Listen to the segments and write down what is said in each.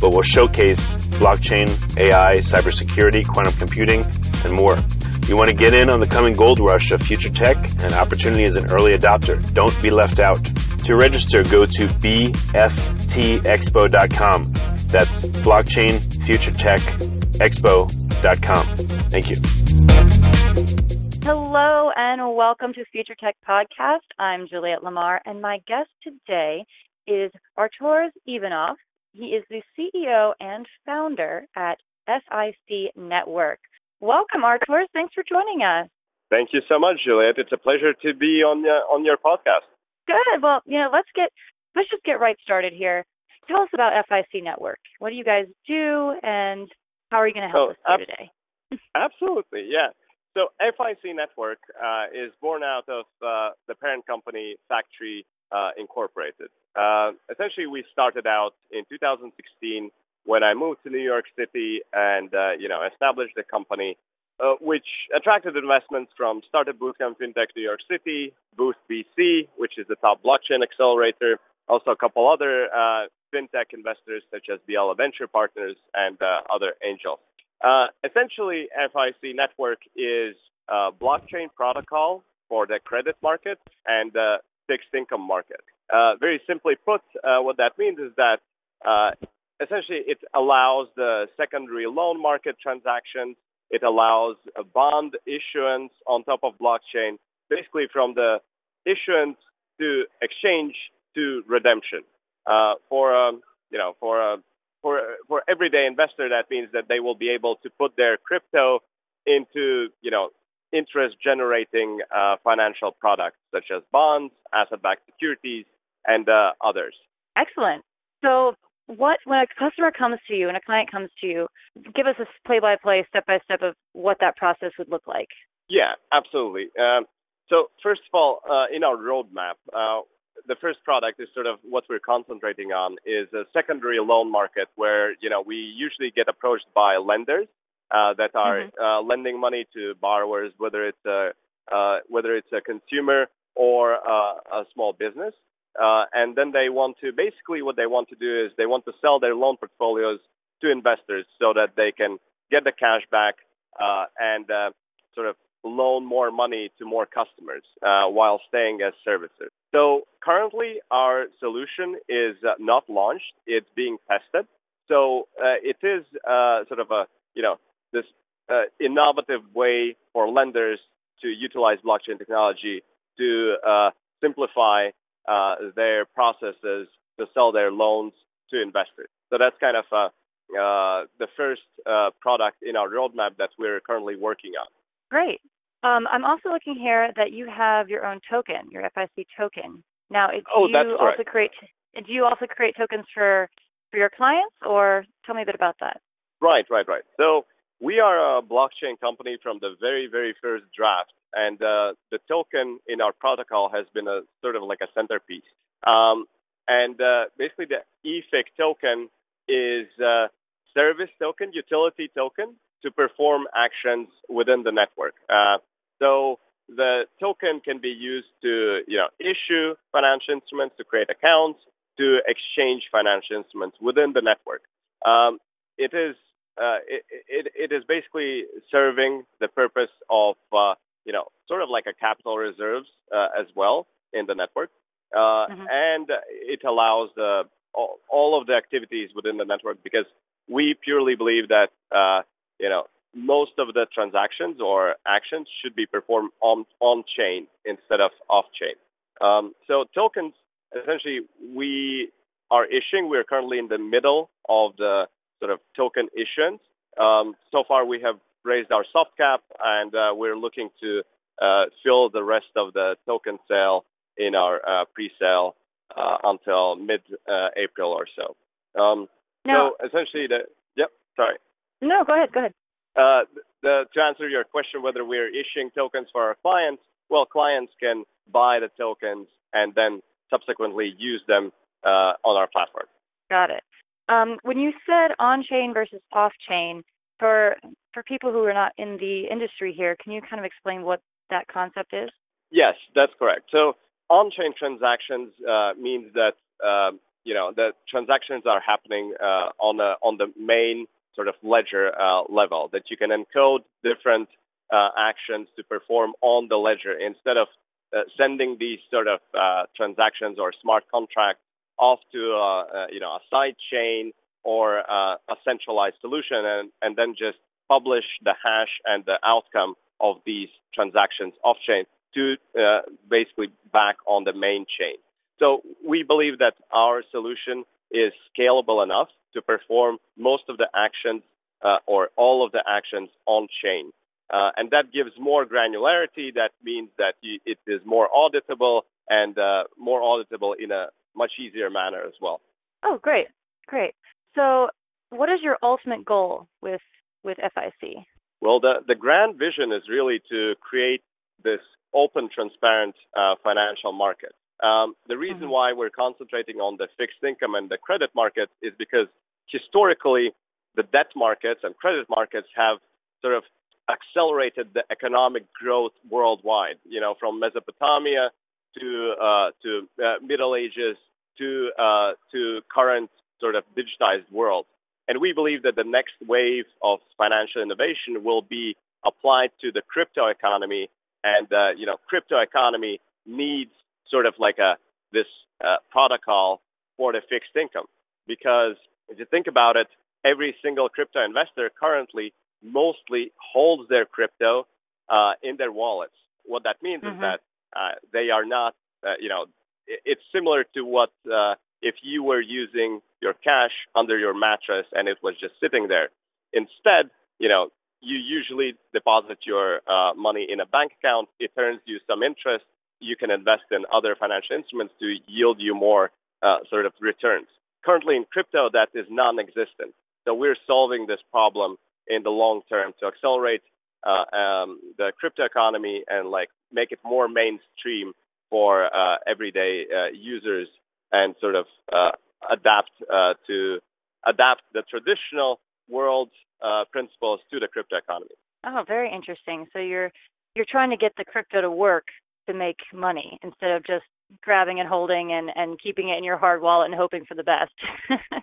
but will showcase blockchain, AI, cybersecurity, quantum computing, and more. You want to get in on the coming gold rush of future tech and opportunity as an early adopter. Don't be left out. To register, go to bftexpo.com. That's blockchain future tech expo.com. Thank you. Hello and welcome to Future Tech Podcast. I'm Juliet Lamar, and my guest today is Arturas Ivanov. He is the CEO and founder at FIC Network. Welcome, Arturas. Thanks for joining us. Thank you so much, Juliet. It's a pleasure to be on the, on your podcast. Good. Well, you know, let's get let's just get right started here. Tell us about FIC Network. What do you guys do, and how are you going to help Oh, us ab- today? Absolutely, yeah. So FIC Network uh, is born out of uh, the parent company Factory uh, Incorporated. Uh, essentially, we started out in 2016 when I moved to New York City and uh, you know established a company uh, which attracted investments from Startup Bootcamp FinTech New York City, Boost VC, which is the top blockchain accelerator, also a couple other uh, fintech investors such as Biala Venture Partners and uh, other angels. Uh, essentially, FIC Network is a blockchain protocol for the credit market and the fixed income market. Uh, very simply put, uh, what that means is that uh, essentially it allows the secondary loan market transactions. It allows a bond issuance on top of blockchain, basically from the issuance to exchange to redemption. Uh, for um, you know, for a for for everyday investor, that means that they will be able to put their crypto into you know interest generating uh, financial products such as bonds, asset backed securities, and uh, others. Excellent. So, what when a customer comes to you and a client comes to you, give us a play-by-play, step-by-step of what that process would look like. Yeah, absolutely. Um, so first of all, uh, in our roadmap, uh, the first product is sort of what we're concentrating on is a secondary loan market where you know we usually get approached by lenders uh, that are uh, lending money to borrowers, whether it's a uh, whether it's a consumer or uh, a small business, uh, and then they want to basically what they want to do is they want to sell their loan portfolios to investors so that they can get the cash back uh, and uh, sort of loan more money to more customers uh, while staying as servicers. So currently, our solution is uh, not launched; it's being tested. So uh, it is sort of a you know this innovative way for lenders to utilize blockchain technology to simplify uh, their processes to sell their loans to investors. So that's kind of uh, uh, the first uh, product in our roadmap that we're currently working on. Great. Um, I'm also looking here that you have your own token, your FIC token. Now, do oh, you also create do you also create tokens for for your clients, or tell me a bit about that? Right, right, right. So we are a blockchain company from the very, very first draft, and uh, the token in our protocol has been a sort of like a centerpiece. Um, and uh, basically, the EFIC token is a service token, utility token to perform actions within the network. Uh, so the token can be used to, you know, issue financial instruments, to create accounts, to exchange financial instruments within the network. Um, it is uh, it, it, it is basically serving the purpose of uh, you know sort of like a capital reserves uh, as well in the network, uh, mm-hmm. and it allows all, all, of the activities within the network because we purely believe that uh, you know most of the transactions or actions should be performed on on chain instead of off chain. Um, so tokens essentially we are issuing. We're currently in the middle of the sort of token issuance. Um, so far, we have raised our soft cap, and uh, we're looking to uh, fill the rest of the token sale in our uh, pre-sale uh, until mid-April or so. Um, now, so essentially, the yep, sorry. No, go ahead. Go ahead. Uh, the, to answer your question, whether we're issuing tokens for our clients, well, clients can buy the tokens and then subsequently use them uh, on our platform. Got it. Um, when you said on-chain versus off-chain, for for people who are not in the industry here, can you kind of explain what that concept is? Yes, that's correct. So on-chain transactions uh, means that uh, you know the transactions are happening uh, on on the main sort of ledger uh, level. That you can encode different uh, actions to perform on the ledger instead of uh, sending these sort of transactions or smart contracts off to uh, uh, you know a side chain or uh, a centralized solution, and, and then just publish the hash and the outcome of these transactions off chain to uh, basically back on the main chain. So we believe that our solution is scalable enough to perform most of the actions uh, or all of the actions on chain. Uh, and that gives more granularity. That means that it is more auditable and more auditable in a much easier manner as well. Oh, great, great. So, what is your ultimate goal with with FIC? Well, the the grand vision is really to create this open, transparent uh, financial market. Um, the reason mm-hmm. why we're concentrating on the fixed income and the credit market is because historically the debt markets and credit markets have sort of accelerated the economic growth worldwide. You know, from Mesopotamia to uh, to uh, Middle Ages to uh, to current sort of digitized world. And we believe that the next wave of financial innovation will be applied to the crypto economy. And uh, you know, crypto economy needs sort of like a this uh, protocol for the fixed income because if you think about it, every single crypto investor currently mostly holds their crypto uh, in their wallets. What that means mm-hmm. is that uh, they are not, uh, you know, it's similar to what uh, if you were using your cash under your mattress and it was just sitting there. Instead, you know, you usually deposit your uh, money in a bank account. It earns you some interest. You can invest in other financial instruments to yield you more uh, sort of returns. Currently in crypto, that is non-existent. So we're solving this problem in the long term to accelerate uh, um, the crypto economy and like make it more mainstream for uh, everyday uh, users and sort of uh, adapt uh, to adapt the traditional world uh, principles to the crypto economy. Oh, very interesting. So you're you're trying to get the crypto to work to make money instead of just grabbing and holding and, and keeping it in your hard wallet and hoping for the best.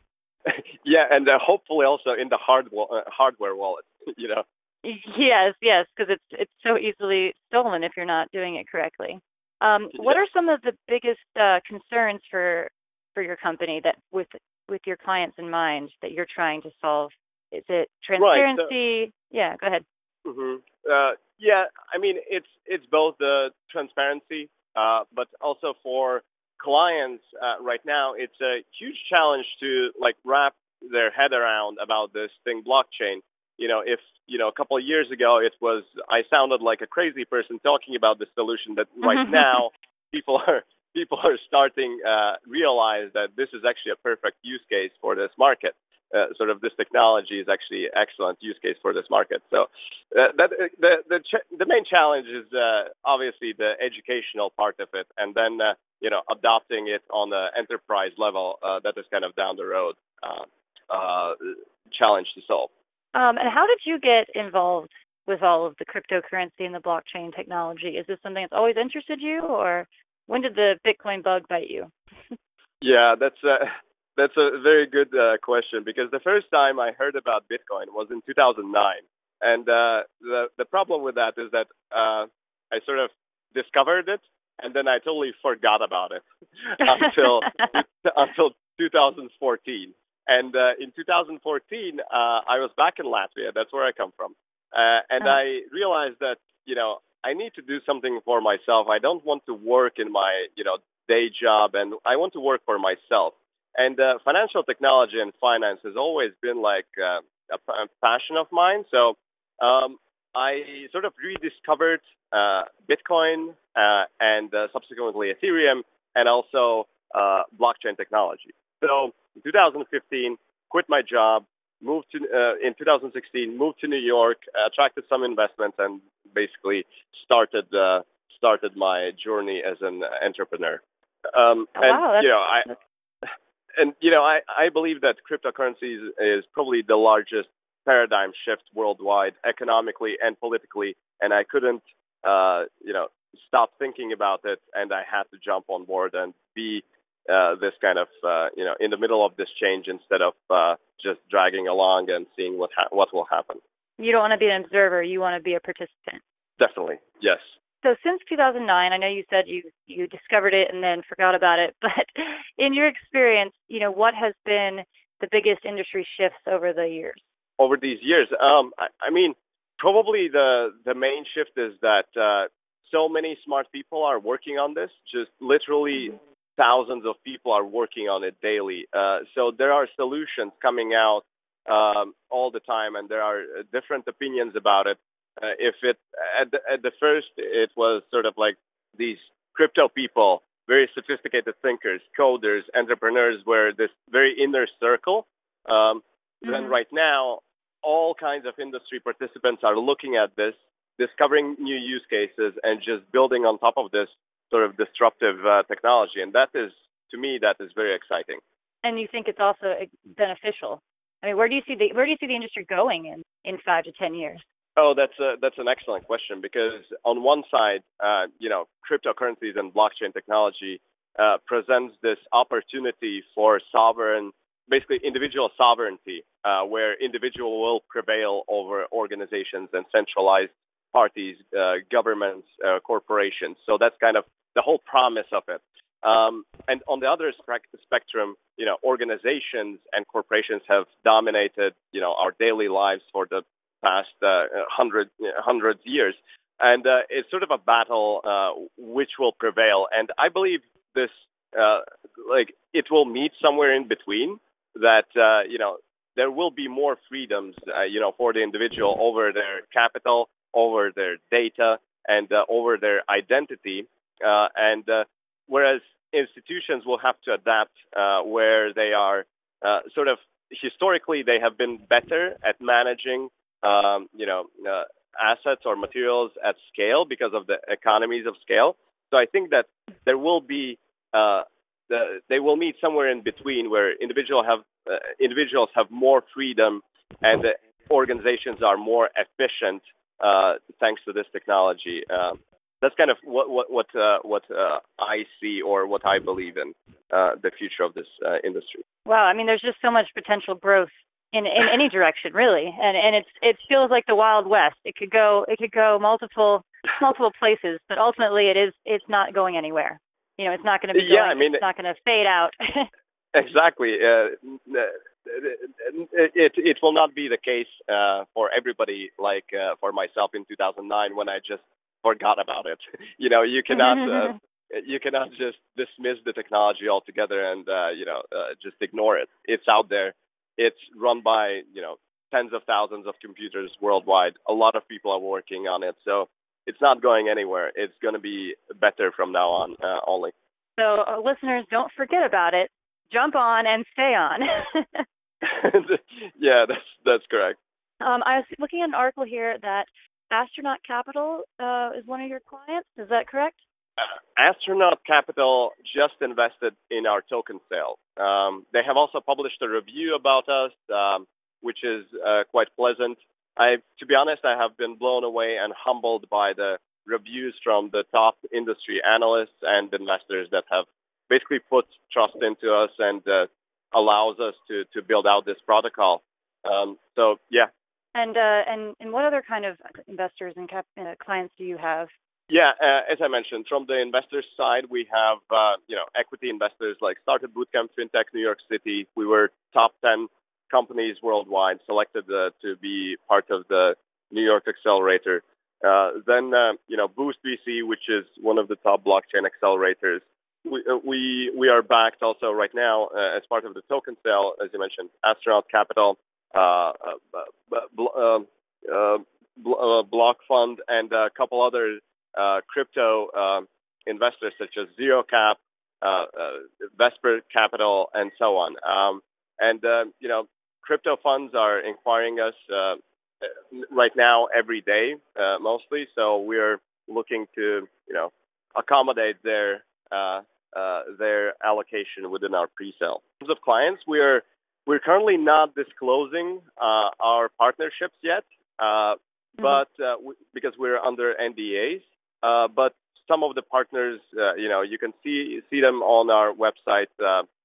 yeah, and uh, hopefully also in the hard uh, hardware wallet, you know. Yes, yes, because it's it's so easily stolen if you're not doing it correctly. Um, what are some of the biggest uh, concerns for for your company that with with your clients in mind that you're trying to solve? Is it transparency? Right, so, yeah, go ahead. Mm-hmm. Uh, yeah, I mean it's it's both the transparency, uh, but also for clients uh, right now, it's a huge challenge to like wrap their head around about this thing blockchain. You know, if you know a couple of years ago it was I sounded like a crazy person talking about the solution that right now people are people are starting uh, realize that this is actually a perfect use case for this market. Uh, sort of this technology is actually excellent use case for this market. So uh, that the the ch- the main challenge is uh, obviously the educational part of it, and then uh, you know adopting it on the enterprise level. Uh, that is kind of down the road uh, uh, challenge to solve. Um, and how did you get involved with all of the cryptocurrency and the blockchain technology? Is this something that's always interested you, or when did the Bitcoin bug bite you? yeah, that's a that's a very good uh, question because the first time I heard about Bitcoin was in 2009, and uh, the the problem with that is that uh, I sort of discovered it and then I totally forgot about it until until 2014. And uh, in 2014, uh, I was back in Latvia. That's where I come from. Uh, and uh-huh. I realized that, you know, I need to do something for myself. I don't want to work in my, you know, day job, and I want to work for myself. And uh, financial technology and finance has always been like uh, a, a passion of mine. So um, I sort of rediscovered uh, Bitcoin uh, and uh, subsequently Ethereum, and also uh, blockchain technology. So in 2015, quit my job, moved to uh, in 2016, moved to New York, attracted some investments, and basically started uh, started my journey as an entrepreneur. Um, oh, and wow, you know, I and you know, I I believe that cryptocurrencies is probably the largest paradigm shift worldwide, economically and politically, and I couldn't, uh, you know, stop thinking about it, and I had to jump on board and be uh, this kind of uh, you know in the middle of this change instead of uh, just dragging along and seeing what ha- what will happen. You don't want to be an observer; you want to be a participant. Definitely, yes. So since 2009, I know you said you you discovered it and then forgot about it, but in your experience, you know what has been the biggest industry shifts over the years? Over these years, um, I, I mean, probably the the main shift is that uh, so many smart people are working on this. Just literally mm-hmm thousands of people are working on it daily. Uh, so there are solutions coming out um, all the time, and there are different opinions about it. Uh, if it at the, at the first it was sort of like these crypto people, very sophisticated thinkers, coders, entrepreneurs, were this very inner circle. Um, mm-hmm. Then right now, all kinds of industry participants are looking at this, discovering new use cases, and just building on top of this sort of disruptive uh, technology, and that is to me that is very exciting. And you think it's also uh, beneficial? I mean, where do you see the where do you see the industry going in in five to ten years? Oh, that's a, that's an excellent question because on one side, uh, you know, cryptocurrencies and blockchain technology uh, presents this opportunity for sovereign, basically individual sovereignty, uh, where individual will prevail over organizations and centralized parties, uh, governments, uh, corporations. So that's kind of the whole promise of it. Um, and on the other spe- spectrum, you know, organizations and corporations have dominated, you know, our daily lives for the past uh, hundred hundreds years, and uh, it's sort of a battle uh, which will prevail. And I believe this, uh, like, it will meet somewhere in between. That uh, you know, there will be more freedoms, uh, you know, for the individual over their capital, over their data and uh, over their identity. Uh, and uh, whereas institutions will have to adapt uh, where they are uh, sort of historically they have been better at managing um, you know assets or materials at scale because of the economies of scale. So I think that there will be the, they will meet somewhere in between where individual have individuals have more freedom and organizations are more efficient uh, thanks to this technology. Um, that's kind of what what what uh, what uh, I see or what I believe in uh, the future of this uh, industry. Wow, I mean, there's just so much potential growth in in any direction, really, and and it's it feels like the wild west. It could go it could go multiple multiple places, but ultimately it is it's not going anywhere. You know, it's not going to be yeah, I mean, it's not going to fade out. exactly. Uh, it it will not be the case uh, for everybody like uh, for myself in 2009 when I just forgot about it. You know, you cannot uh, you cannot just dismiss the technology altogether and uh, you know uh, just ignore it. It's out there. it's run by you know tens of thousands of computers worldwide. A lot of people are working on it, so it's not going anywhere. It's going to be better from now on uh, only. So, uh, listeners, don't forget about it. Jump on and stay on. yeah, that's that's correct. Um, I was looking at an article here that Astronaut Capital uh, is one of your clients. Is that correct? Uh, Astronaut Capital just invested in our token sale. Um, they have also published a review about us, um, which is uh, quite pleasant. I, to be honest, I have been blown away and humbled by the reviews from the top industry analysts and investors that have basically put trust into us and uh, allows us to to build out this protocol. Um, so yeah. And uh, and and what other kind of investors and cap- uh, clients do you have? Yeah, uh, as I mentioned, from the investors side, we have uh, you know equity investors like Startup Bootcamp, FinTech, New York City. We were top ten companies worldwide selected uh, to be part of the New York Accelerator. Uh, then, uh, you know, Boost VC, which is one of the top blockchain accelerators. We, uh, we, we are backed also right now uh, as part of the token sale, as you mentioned, Astronaut Capital, uh, um, Block Fund, and a couple other crypto um, investors such as Zero ZeroCap, Vesper Capital, and so on. Um, and you know, crypto funds are inquiring us uh, right now every day, uh, mostly. So we're looking to, you know, accommodate their uh, uh their allocation within our pre-sale. In terms of clients, we're we're currently not disclosing uh, our partnerships yet, uh, mm-hmm. but w- because we're under NDAs. but some of the partners, you know, you can see see them on our website.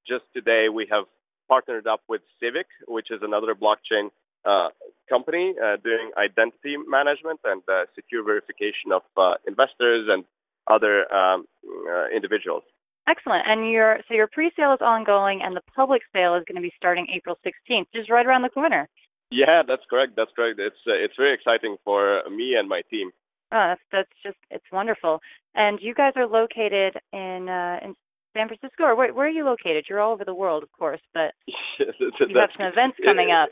just today, we have partnered up with Civic, which is another blockchain uh, company uh, doing identity management and uh, secure verification of uh, investors and other um, uh, individuals. Excellent. And your so your pre-sale is ongoing, and the public sale is going to be starting April 16th, just right around the corner. Yeah, that's correct. That's correct. It's uh, it's very exciting for me and my team. Oh, that's that's just it's wonderful. And you guys are located in uh, in San Francisco, or where, where are you located? You're all over the world, of course, but you have some events coming up.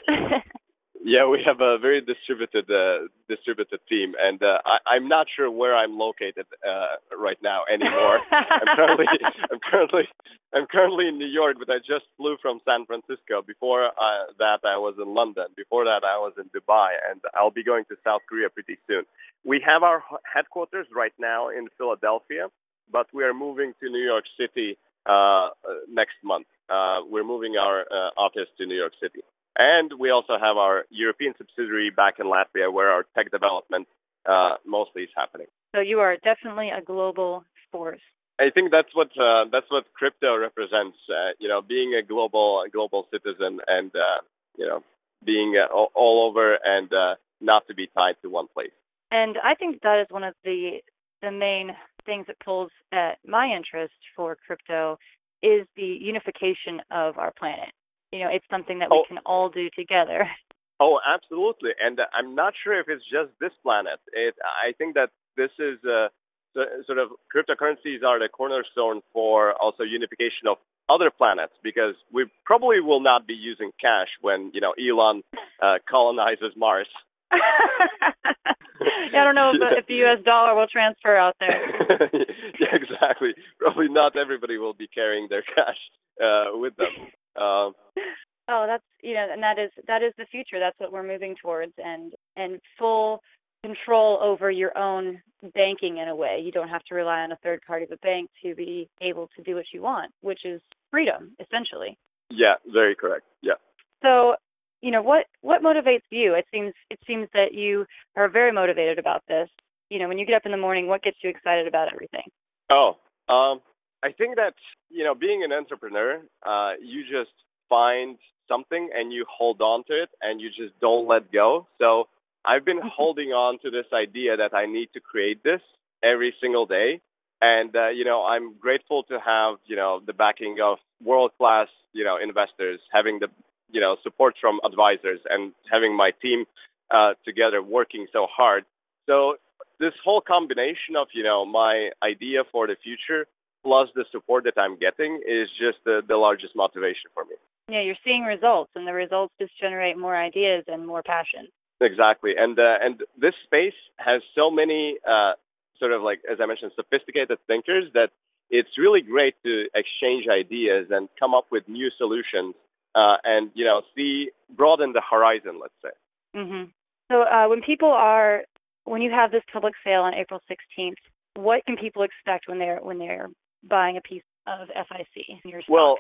Yeah, we have a very distributed uh, distributed team, and uh, I, I'm not sure where I'm located uh, right now anymore. I'm currently I'm currently I'm currently in New York, but I just flew from San Francisco. Before uh, that, I was in London. Before that, I was in Dubai, and I'll be going to South Korea pretty soon. We have our headquarters right now in Philadelphia but we are moving to New York City uh, next month. Uh, we're moving our uh, office to New York City. And we also have our European subsidiary back in Latvia where our tech development uh, mostly is happening. So you are definitely a global force. I think that's what uh, that's what crypto represents. Uh, you know, being a global a global citizen and you know being all, all over and not to be tied to one place. And I think that is one of the the main things that pulls at my interest for crypto is the unification of our planet. You know, it's something that we oh. can all do together. Oh, absolutely. And I'm not sure if it's just this planet. It, I think that this is uh, sort of cryptocurrencies are the cornerstone for also unification of other planets because we probably will not be using cash when you know Elon uh, colonizes Mars. I don't know if, if the U.S. dollar will transfer out there. yeah, exactly. Probably not everybody will be carrying their cash uh, with them. Um, oh, that's you know, and that is that is the future. That's what we're moving towards, and and full control over your own banking in a way. You don't have to rely on a third party of a bank to be able to do what you want, which is freedom, essentially. Yeah, very correct. Yeah. So you know what what motivates you it seems it seems that you are very motivated about this you know when you get up in the morning what gets you excited about everything oh um i think that you know being an entrepreneur uh you just find something and you hold on to it and you just don't let go so i've been mm-hmm. holding on to this idea that i need to create this every single day and uh, you know i'm grateful to have you know the backing of world class you know investors having the you know support from advisors and having my team uh, together working so hard. So this whole combination of you know my idea for the future plus the support that I'm getting is just the, the largest motivation for me. Yeah, you're seeing results, and the results just generate more ideas and more passion. Exactly, and uh, and this space has so many uh, sort of like as I mentioned, sophisticated thinkers that it's really great to exchange ideas and come up with new solutions, uh, and you know see broaden the horizon. Let's say. Mm-hmm. So uh, when people are when you have this public sale on April 16th, what can people expect when they're when they're buying a piece of FIC your stock? Well,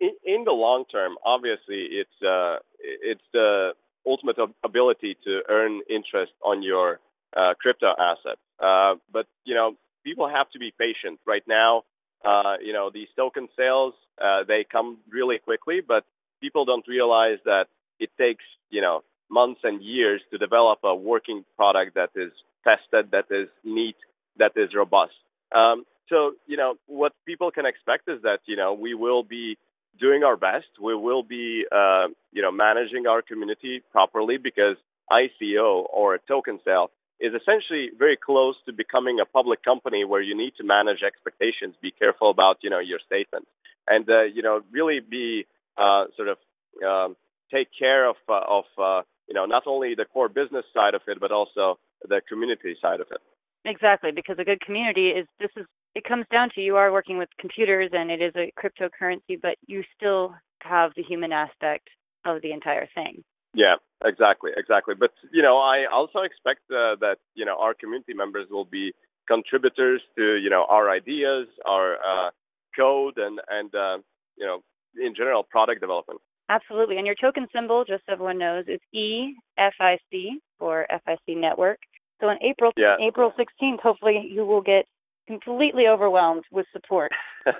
in, in the long term, obviously, it's uh, it's the ultimate ability to earn interest on your uh, crypto asset. Uh, but you know, people have to be patient. Right now, uh, you know, these token sales uh, they come really quickly, but people don't realize that it takes you know months and years to develop a working product that is tested, that is neat, that is robust. Um, so, you know, what people can expect is that, you know, we will be doing our best. We will be, uh, you know, managing our community properly because ICO or a token sale is essentially very close to becoming a public company where you need to manage expectations, be careful about, you know, your statements, and, uh, you know, really be uh, sort of um, take care of uh, of uh, you know not only the core business side of it, but also the community side of it. Exactly, because a good community is this is it comes down to you are working with computers and it is a cryptocurrency, but you still have the human aspect of the entire thing. Yeah, exactly, exactly. But you know, I also expect uh, that you know our community members will be contributors to you know our ideas, our uh, code, and and uh, you know in general product development. Absolutely. And your token symbol, just so everyone knows, is EFIC for FIC Network. So on April yeah. April 16th, hopefully you will get completely overwhelmed with support.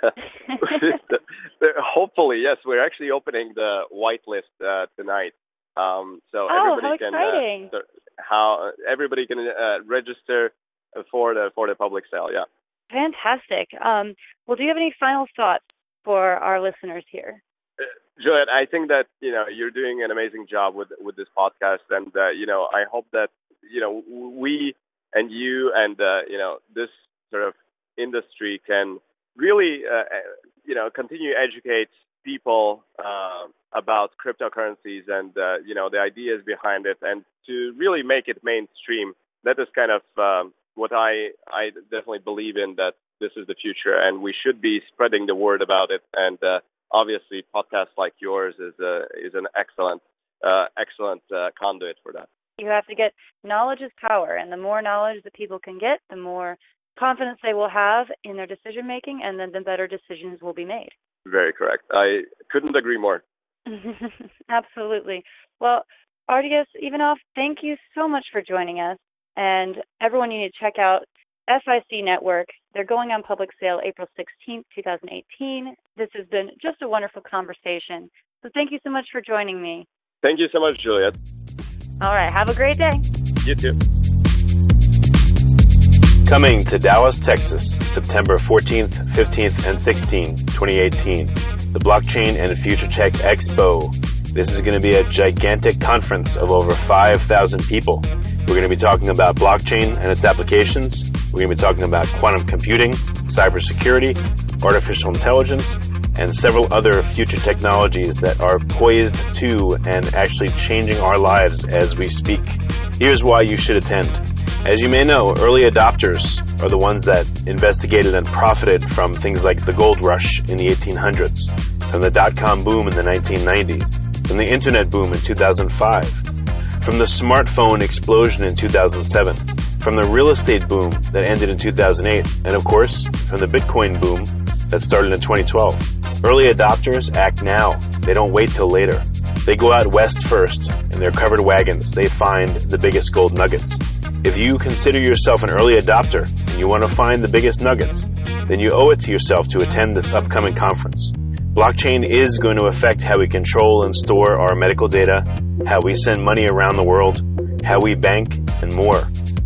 hopefully, yes. We're actually opening the whitelist uh, tonight. Um, so oh, everybody how can. Uh, how everybody can uh, register for the for the public sale. Yeah. Fantastic. Um, well, do you have any final thoughts for our listeners here? Juliet, I think that you know you're doing an amazing job with with this podcast, and uh, you know I hope that you know we and you and uh, you know this sort of industry can really uh, uh you know continue educate people uh, about cryptocurrencies and uh, you know the ideas behind it, and to really make it mainstream. That is kind of um, what I I definitely believe in that this is the future, and we should be spreading the word about it and uh, obviously podcasts like yours is a, is an excellent uh, excellent uh, conduit for that. You have to get knowledge is power, and the more knowledge that people can get, the more confidence they will have in their decision making, and then the better decisions will be made. Very correct. I couldn't agree more. Absolutely. Well, Arturas Ivanov, thank you so much for joining us. And everyone, you need to check out FIC Network. They're going on public sale April 16th, 2018. This has been just a wonderful conversation. So thank you so much for joining me. Thank you so much, Juliet. All right. Have a great day. You too. Coming to Dallas, Texas, September 14th, 15th, and 16th, 2018. The Blockchain and Future Tech Expo. This is going to be a gigantic conference of over 5,000 people. We're going to be talking about blockchain and its applications. We're going to be talking about quantum computing, cybersecurity, artificial intelligence, and several other future technologies that are poised to and actually changing our lives as we speak. Here's why you should attend. As you may know, early adopters are the ones that investigated and profited from things like the gold rush in the 1800s, from the dot com boom in the 1990s, from the internet boom in 2005 from the smartphone explosion in 2007, from the real estate boom that ended in 2008, and of course, from the Bitcoin boom that started in 2012. Early adopters act now, they don't wait till later. They go out west first, in their covered wagons, they find the biggest gold nuggets. If you consider yourself an early adopter and you want to find the biggest nuggets, then you owe it to yourself to attend this upcoming conference. Blockchain is going to affect how we control and store our medical data, how we send money around the world, how we bank, and more.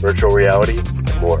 virtual reality, and more.